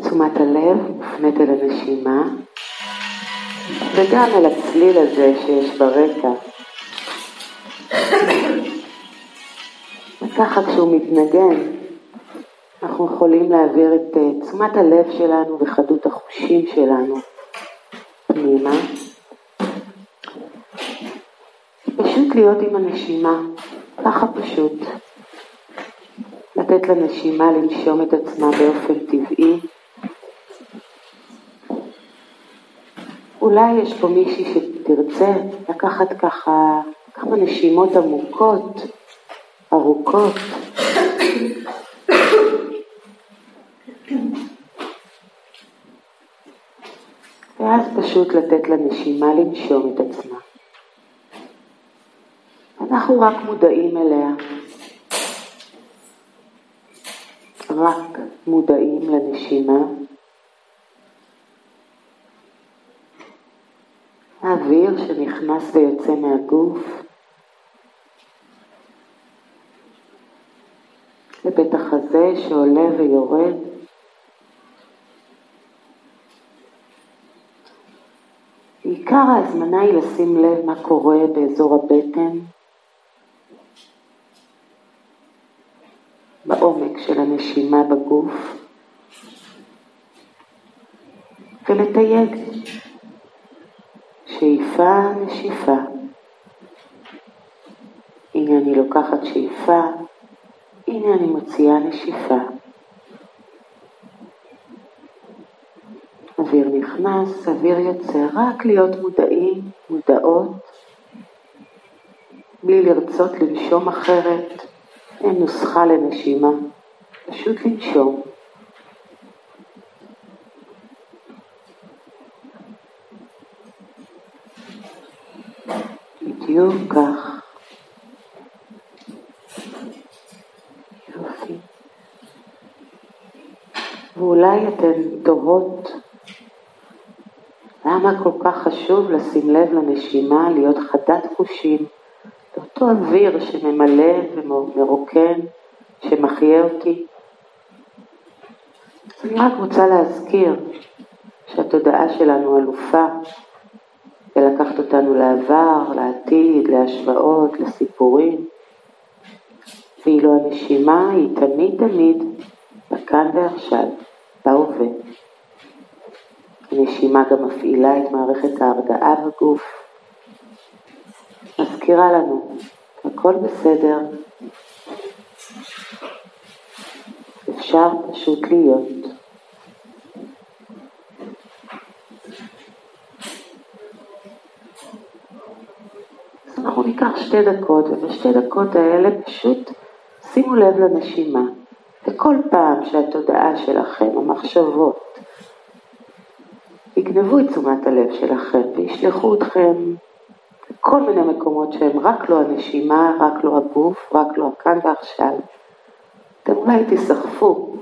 תשומת הלב מופנית אל הנשימה וגם אל הצליל הזה שיש ברקע. וככה כשהוא מתנגן, אנחנו יכולים להעביר את אה, תשומת הלב שלנו וחדות החושים שלנו פנימה. פשוט להיות עם הנשימה, ככה פשוט. לתת לנשימה לנשום את עצמה באופן טבעי. אולי יש פה מישהי שתרצה לקחת ככה כמה נשימות עמוקות, ארוכות. ואז פשוט לתת לנשימה לנשום את עצמה. אנחנו רק מודעים אליה. רק מודעים לנשימה. האוויר שנכנס ויוצא מהגוף לבית החזה שעולה ויורד. עיקר ההזמנה היא לשים לב מה קורה באזור הבטן, בעומק של הנשימה בגוף ולתייג שאיפה, נשיפה. הנה אני לוקחת שאיפה, הנה אני מוציאה נשיפה. אוויר נכנס, אוויר יוצא, רק להיות מודעים, מודעות, בלי לרצות לנשום אחרת, אין נוסחה לנשימה, פשוט לנשום. בדיוק כך. יופי. ואולי אתן תוהות למה כל כך חשוב לשים לב לנשימה, להיות חדת חושים. אותו אוויר שממלא ומרוקן, שמחיה אותי. אני רק רוצה להזכיר שהתודעה שלנו אלופה אותנו לעבר, לעתיד, להשוואות, לסיפורים. ואילו הנשימה היא תמיד תמיד בכאן ועכשיו, בהווה. הנשימה גם מפעילה את מערכת ההרגעה בגוף, מזכירה לנו, הכל בסדר, אפשר פשוט להיות. אז אנחנו ניקח שתי דקות, ובשתי דקות האלה פשוט שימו לב לנשימה. וכל פעם שהתודעה שלכם, המחשבות, יגנבו את תשומת הלב שלכם וישלחו אתכם כל מיני מקומות שהם רק לא הנשימה, רק לא הגוף, רק לא הכאן ועכשיו. אתם אולי תיסחפו,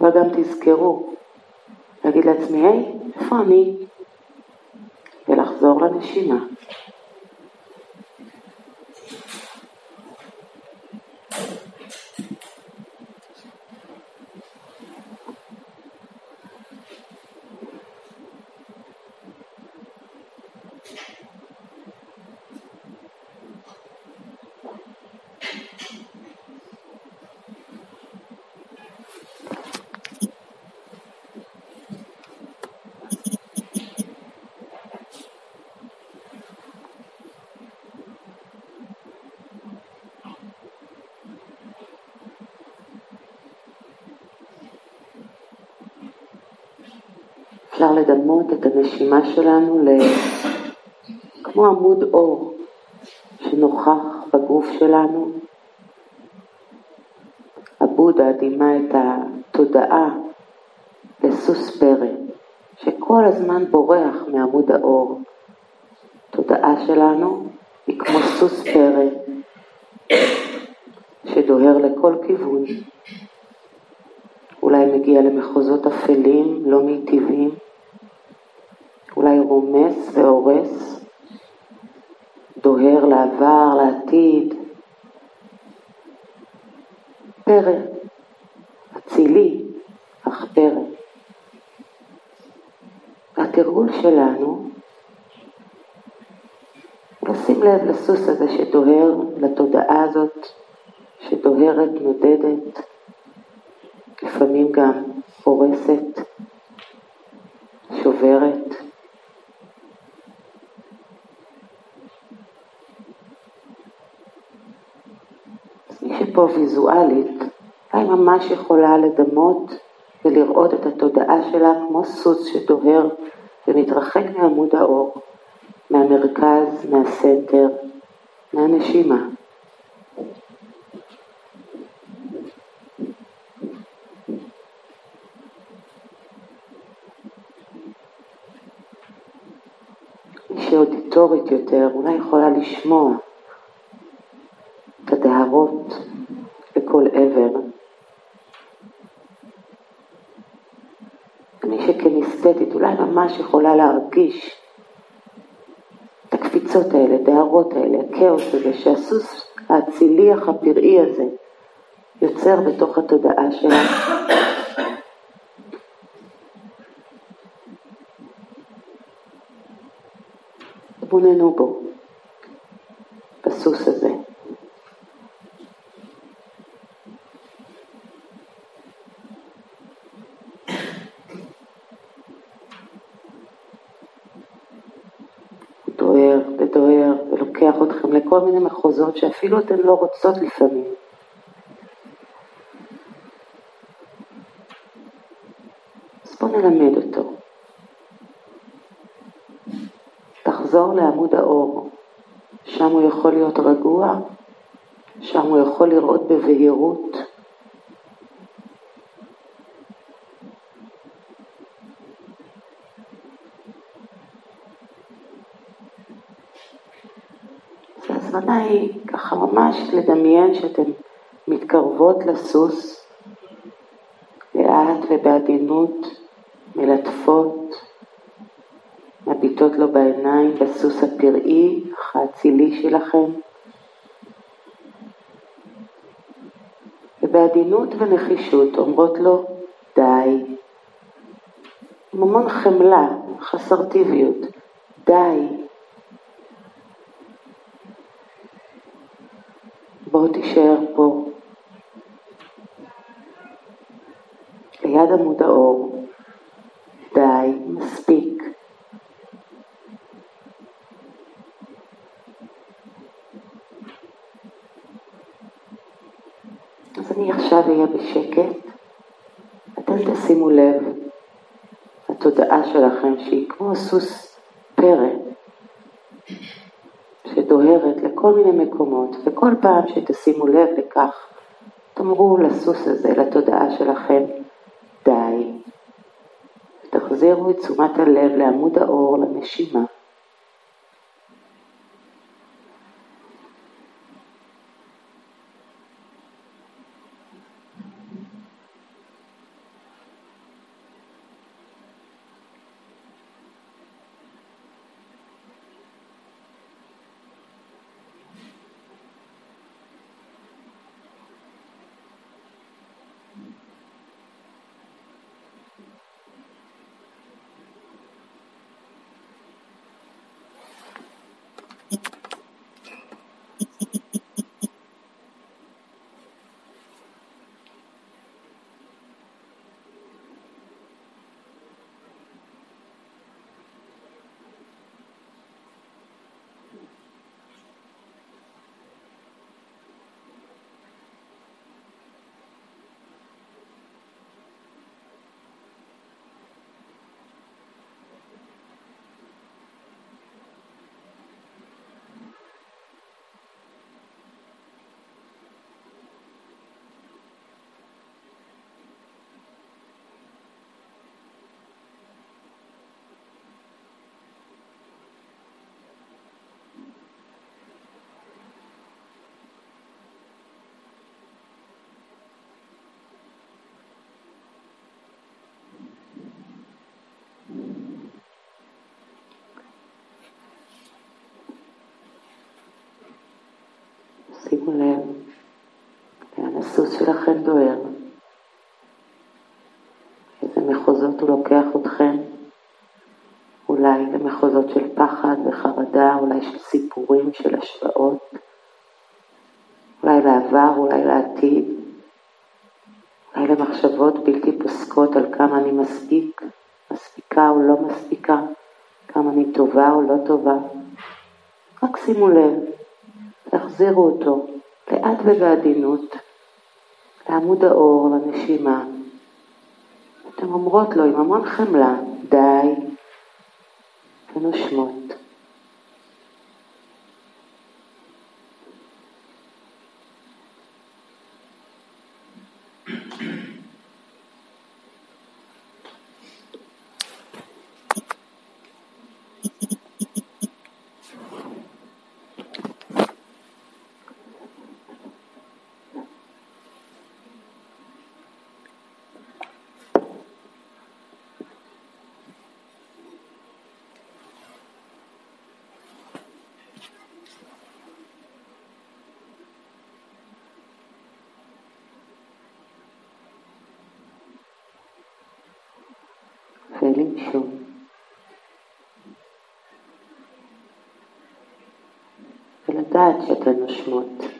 אבל גם תזכרו, להגיד לעצמי, היי, איפה אני? ולחזור לנשימה. אפשר לדמות את הנשימה שלנו כמו עמוד אור שנוכח בגוף שלנו. הבודה דימה את התודעה לסוס פרא, שכל הזמן בורח מעמוד האור. התודעה שלנו היא כמו סוס פרא שדוהר לכל כיוון. אולי מגיע למחוזות אפלים, לא מיטיבים, אולי רומס והורס, דוהר לעבר, לעתיד. פרא, אצילי, אך פרא. התרגול שלנו לשים לב לסוס הזה שדוהר, לתודעה הזאת שדוהרת, נודדת, לפעמים גם הורסת, שוברת. שפה ויזואלית, אולי ממש יכולה לדמות ולראות את התודעה שלה כמו סוס שדוהר ומתרחק מעמוד האור, מהמרכז, מהסנטר, מהנשימה. שאודיטורית יותר, אולי יכולה לשמוע אולי ממש יכולה להרגיש את הקפיצות האלה, דהרות האלה, הכאוס הזה, שהסוס האציליח הפראי הזה יוצר בתוך התודעה שלה. תבוננו בו, בסוס הזה. דוהר ודוהר ולוקח אתכם לכל מיני מחוזות שאפילו אתן לא רוצות לפעמים. אז בואו נלמד אותו. תחזור לעמוד האור, שם הוא יכול להיות רגוע, שם הוא יכול לראות בבהירות. ההזמנה היא ככה ממש לדמיין שאתן מתקרבות לסוס לאט ובעדינות, מלטפות, מביטות לו בעיניים בסוס הפראי, האצילי שלכם. ובעדינות ונחישות אומרות לו די. עם המון חמלה, חסרטיביות, די. בוא תישאר פה, ליד עמוד האור. די, מספיק. אז אני עכשיו אהיה בשקט, אתם תשימו לב לתודעה שלכם שהיא כמו סוס פרא לכל מיני מקומות, וכל פעם שתשימו לב לכך, תאמרו לסוס הזה, לתודעה שלכם, די. תחזירו את תשומת הלב לעמוד האור, לנשימה. שימו לב. לאן הסוס שלכם דוהר, איזה מחוזות הוא לוקח אתכם, כזאת של פחד וחרדה, אולי של סיפורים, של השוואות, אולי לעבר, אולי לעתיד, אולי למחשבות בלתי פוסקות על כמה אני מספיק, מספיקה או לא מספיקה, כמה אני טובה או לא טובה. רק שימו לב, תחזירו אותו לאט ובעדינות לעמוד האור, לנשימה. אתן אומרות לו עם המון חמלה, די, ונושמות. ולנשום. ולדעת שאתן נושמות.